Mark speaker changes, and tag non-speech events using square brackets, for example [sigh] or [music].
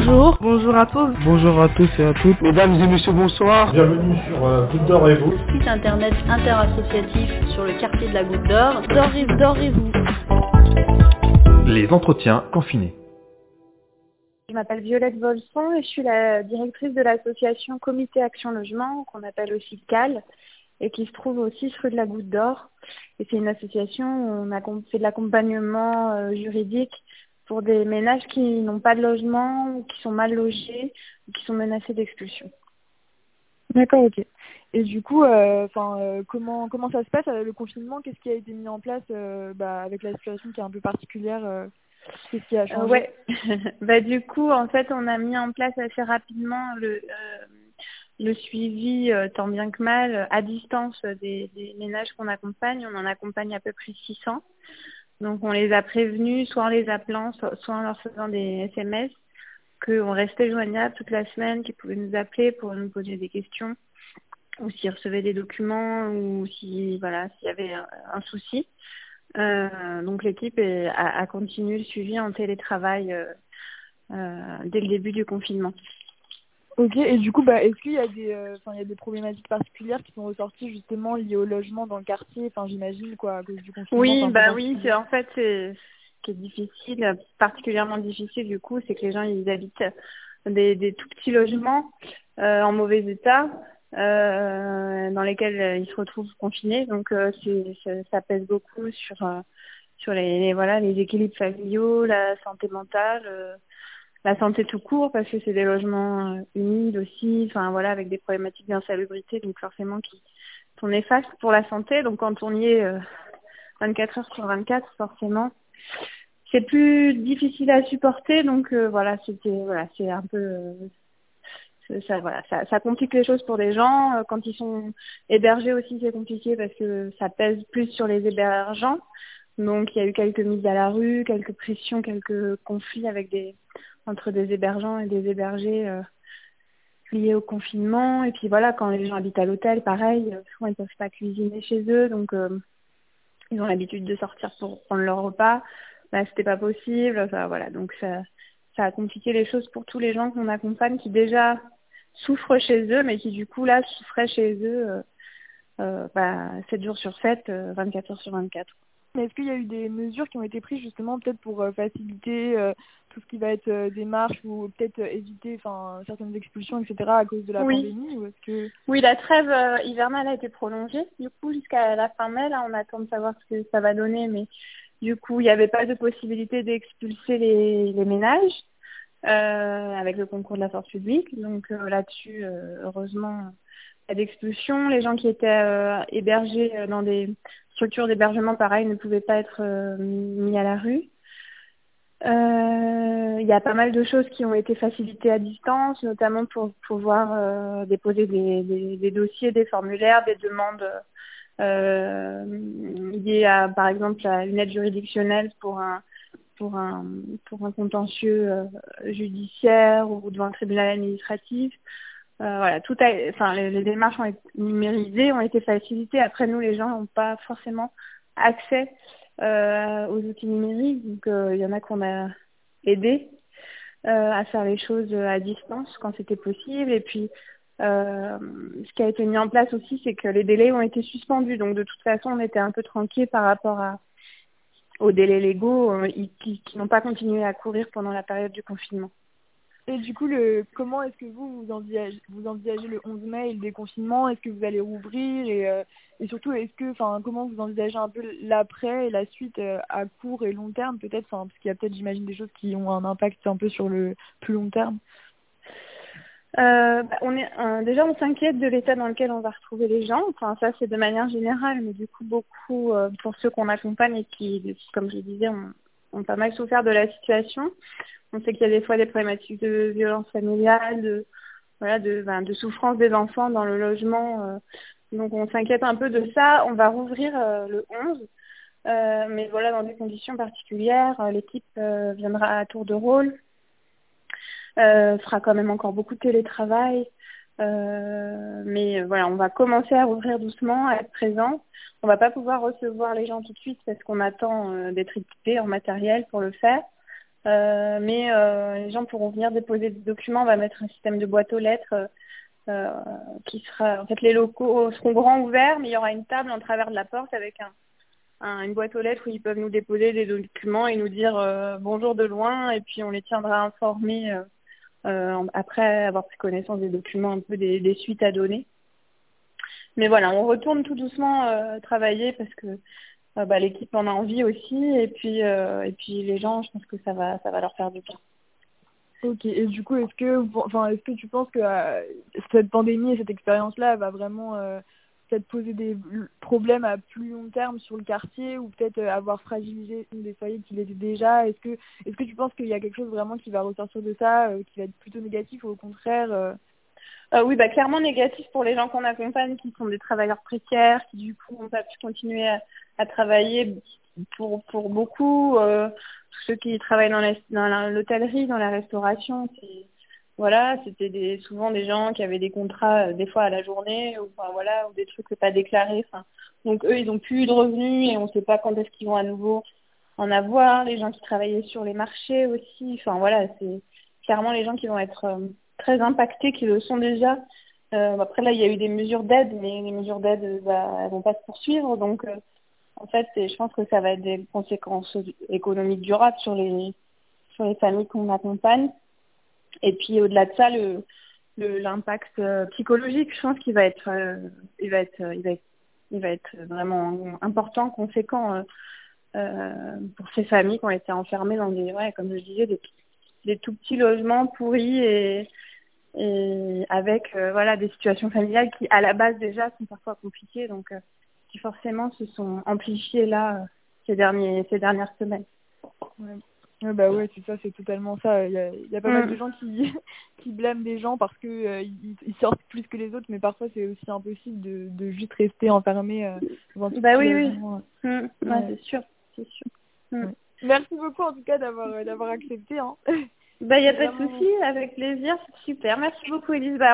Speaker 1: bonjour. Bonjour à tous.
Speaker 2: Bonjour à tous et à toutes.
Speaker 3: Mesdames et messieurs, bonsoir.
Speaker 4: Bienvenue sur euh, Goutte d'Or et vous.
Speaker 5: Site internet interassociatif sur le quartier de la Goutte d'Or.
Speaker 1: D'Or et vous.
Speaker 6: Les entretiens confinés.
Speaker 7: Je m'appelle Violette Volson et je suis la directrice de l'association Comité Action Logement, qu'on appelle aussi CAL, et qui se trouve aussi rue de la Goutte d'Or. Et c'est une association où on a fait de l'accompagnement euh, juridique pour des ménages qui n'ont pas de logement, ou qui sont mal logés, ou qui sont menacés d'expulsion.
Speaker 8: D'accord, ok. Et du coup, euh, euh, comment comment ça se passe euh, le confinement? Qu'est-ce qui a été mis en place euh, bah, avec la situation qui est un peu particulière Qu'est-ce qui a changé?
Speaker 7: Ouais. [laughs] bah du coup, en fait, on a mis en place assez rapidement le le suivi tant bien que mal à distance des, des ménages qu'on accompagne. On en accompagne à peu près 600. Donc on les a prévenus, soit en les appelant, soit en leur faisant des SMS, qu'on restait joignable toute la semaine, qu'ils pouvaient nous appeler pour nous poser des questions, ou s'ils recevaient des documents, ou si voilà s'il y avait un, souci. Euh, donc l'équipe a, continué le suivi en télétravail euh, euh, dès le début du confinement.
Speaker 8: Ok, et du coup, bah, est-ce qu'il y, a des, euh, il y a des problématiques particulières qui sont ressorties justement liées au logement dans le quartier? Enfin, j'imagine, quoi, à cause du confinement.
Speaker 7: Oui, bah oui, c'est en fait, c'est ce qui est difficile, particulièrement difficile du coup, c'est que les gens, ils habitent des, des tout petits logements euh, en mauvais état, euh, dans lesquels ils se retrouvent confinés. Donc, c'est, ça, ça, pèse beaucoup sur, sur les, les, voilà, les équilibres familiaux, la santé mentale. Euh, la santé tout court parce que c'est des logements euh, humides aussi, enfin voilà, avec des problématiques d'insalubrité, donc forcément qui sont néfastes pour la santé. Donc quand on y est euh, 24 heures sur 24, forcément, c'est plus difficile à supporter. Donc euh, voilà, c'était voilà, c'est un peu euh, ça, voilà, ça, ça, complique les choses pour les gens. Euh, quand ils sont hébergés aussi, c'est compliqué parce que ça pèse plus sur les hébergeants. Donc il y a eu quelques mises à la rue, quelques pressions, quelques conflits avec des entre des hébergeants et des hébergés euh, liés au confinement. Et puis voilà, quand les gens habitent à l'hôtel, pareil, euh, souvent ils peuvent pas cuisiner chez eux, donc euh, ils ont l'habitude de sortir pour prendre leur repas. Là, c'était pas possible. Enfin, voilà, donc ça, a compliqué les choses pour tous les gens qu'on accompagne qui déjà souffrent chez eux, mais qui du coup là souffraient chez eux euh, euh, bah, 7 jours sur 7, euh, 24 heures sur 24.
Speaker 8: Mais est-ce qu'il y a eu des mesures qui ont été prises justement peut-être pour faciliter tout ce qui va être euh, démarche ou peut-être éviter enfin certaines expulsions etc à cause de la
Speaker 7: oui.
Speaker 8: pandémie ou est-ce que
Speaker 7: oui la trêve hivernale a été prolongée du coup jusqu'à la fin mai là on attend de savoir ce que ça va donner mais du coup il n'y avait pas de possibilité d'expulser les, les ménages euh, avec le concours de la force publique. Donc euh, là-dessus heureusement pas d'expulsion. Les gens qui étaient hébergés dans des structures d'hébergement pareil ne pouvaient pas être mis à la rue. euh, il y a pas mal de choses qui ont été facilitées à distance, notamment pour pouvoir euh, déposer des, des, des, dossiers, des formulaires, des demandes euh, liées à, par exemple, à une aide juridictionnelle pour un pour un pour un contentieux euh, judiciaire ou devant un tribunal administratif. Euh, voilà, tout a, enfin, les, les, démarches ont été numérisées, ont été facilitées. Après, nous, les gens n'ont pas forcément accès euh, aux outils numériques. Donc, il euh, y en a qu'on a aidé euh, à faire les choses à distance quand c'était possible. Et puis, euh, ce qui a été mis en place aussi, c'est que les délais ont été suspendus. Donc, de toute façon, on était un peu tranquille par rapport à, aux délais légaux euh, qui, qui n'ont pas continué à courir pendant la période du confinement.
Speaker 8: Et du coup, le, comment est-ce que vous vous envisagez, vous envisagez le 11 mai et le déconfinement? Est-ce que vous allez rouvrir? Et, euh, et surtout, est-ce que, enfin, comment vous envisagez un peu l'après et la suite euh, à court et long terme peut-être, parce qu'il y a peut-être, j'imagine, des choses qui ont un impact un peu sur le plus long terme.
Speaker 7: Euh, bah, on est euh, déjà on s'inquiète de l'état dans lequel on va retrouver les gens. Enfin ça c'est de manière générale, mais du coup beaucoup euh, pour ceux qu'on accompagne et qui, comme je disais, ont pas mal souffert de la situation. On sait qu'il y a des fois des problématiques de violence familiale, de voilà, de, ben, de souffrance des enfants dans le logement. Euh, donc on s'inquiète un peu de ça. On va rouvrir euh, le 11, euh, mais voilà dans des conditions particulières. L'équipe viendra à tour de rôle, fera quand même encore beaucoup de télétravail. mais voilà, on va commencer à rouvrir doucement, à être présent. On va pas pouvoir recevoir les gens tout de suite parce qu'on attend d'être équipé en matériel pour le faire. Mais les gens pourront venir déposer des documents. On va mettre un système de boîte aux lettres qui sera. En fait, les locaux seront grands ouverts, mais il y aura une table en travers de la porte avec un, une boîte aux lettres où ils peuvent nous déposer des documents et nous dire bonjour de loin, et puis on les tiendra informés après avoir pris connaissance des documents, un peu des, des suites à donner. Mais voilà, on retourne tout doucement euh, travailler parce que euh, bah, l'équipe en a envie aussi et puis euh, et puis les gens, je pense que ça va ça va leur faire du bien.
Speaker 8: Ok, et du coup, est-ce que enfin est-ce que tu penses que cette pandémie et cette expérience-là va vraiment peut-être poser des problèmes à plus long terme sur le quartier ou peut-être avoir fragilisé des foyers qui l'étaient déjà? Est-ce que est-ce que tu penses qu'il y a quelque chose vraiment qui va ressortir de ça, qui va être plutôt négatif ou au contraire
Speaker 7: euh, oui, bah, clairement négatif pour les gens qu'on accompagne, qui sont des travailleurs précaires, qui du coup n'ont pas pu continuer à, à travailler. Pour, pour beaucoup, euh, tous ceux qui travaillent dans l'hôtellerie, dans, dans, la restauration, voilà, c'était des, souvent des gens qui avaient des contrats euh, des fois à la journée ou enfin, voilà, ou des trucs pas déclarés. Donc eux, ils ont plus eu de revenus et on ne sait pas quand est-ce qu'ils vont à nouveau en avoir. Les gens qui travaillaient sur les marchés aussi. Enfin voilà, c'est clairement les gens qui vont être euh, très impactés qui le sont déjà. Euh, après là, il y a eu des mesures d'aide, mais les mesures d'aide, bah, vont pas se poursuivre. Donc, euh, en fait, je pense que ça va être des conséquences économiques durables sur les sur les familles qu'on accompagne. Et puis au-delà de ça, le l'impact euh, psychologique, je pense qu'il va être, il va être, il va être, il va être vraiment important, conséquent pour ces familles qui ont été enfermées dans des, ouais, comme je disais, des, des tout petits logements pourris et et avec euh, voilà des situations familiales qui à la base déjà sont parfois compliquées donc euh, qui forcément se sont amplifiées là euh, ces derniers ces dernières semaines.
Speaker 8: Ouais. Ouais, bah ouais, c'est ça, c'est totalement ça. Il y a, il y a pas mal de mm. gens qui, [laughs] qui blâment des gens parce que ils, ils, sortent plus que les autres, mais parfois c'est aussi impossible de, de juste rester enfermé. Euh,
Speaker 7: bah oui, oui, mm. ouais. c'est sûr, c'est sûr.
Speaker 8: Mm. Merci beaucoup en tout cas d'avoir d'avoir accepté. Hein. [laughs]
Speaker 7: Bah, il n'y a pas de souci, avec plaisir, super. Merci beaucoup, Elise. Bah,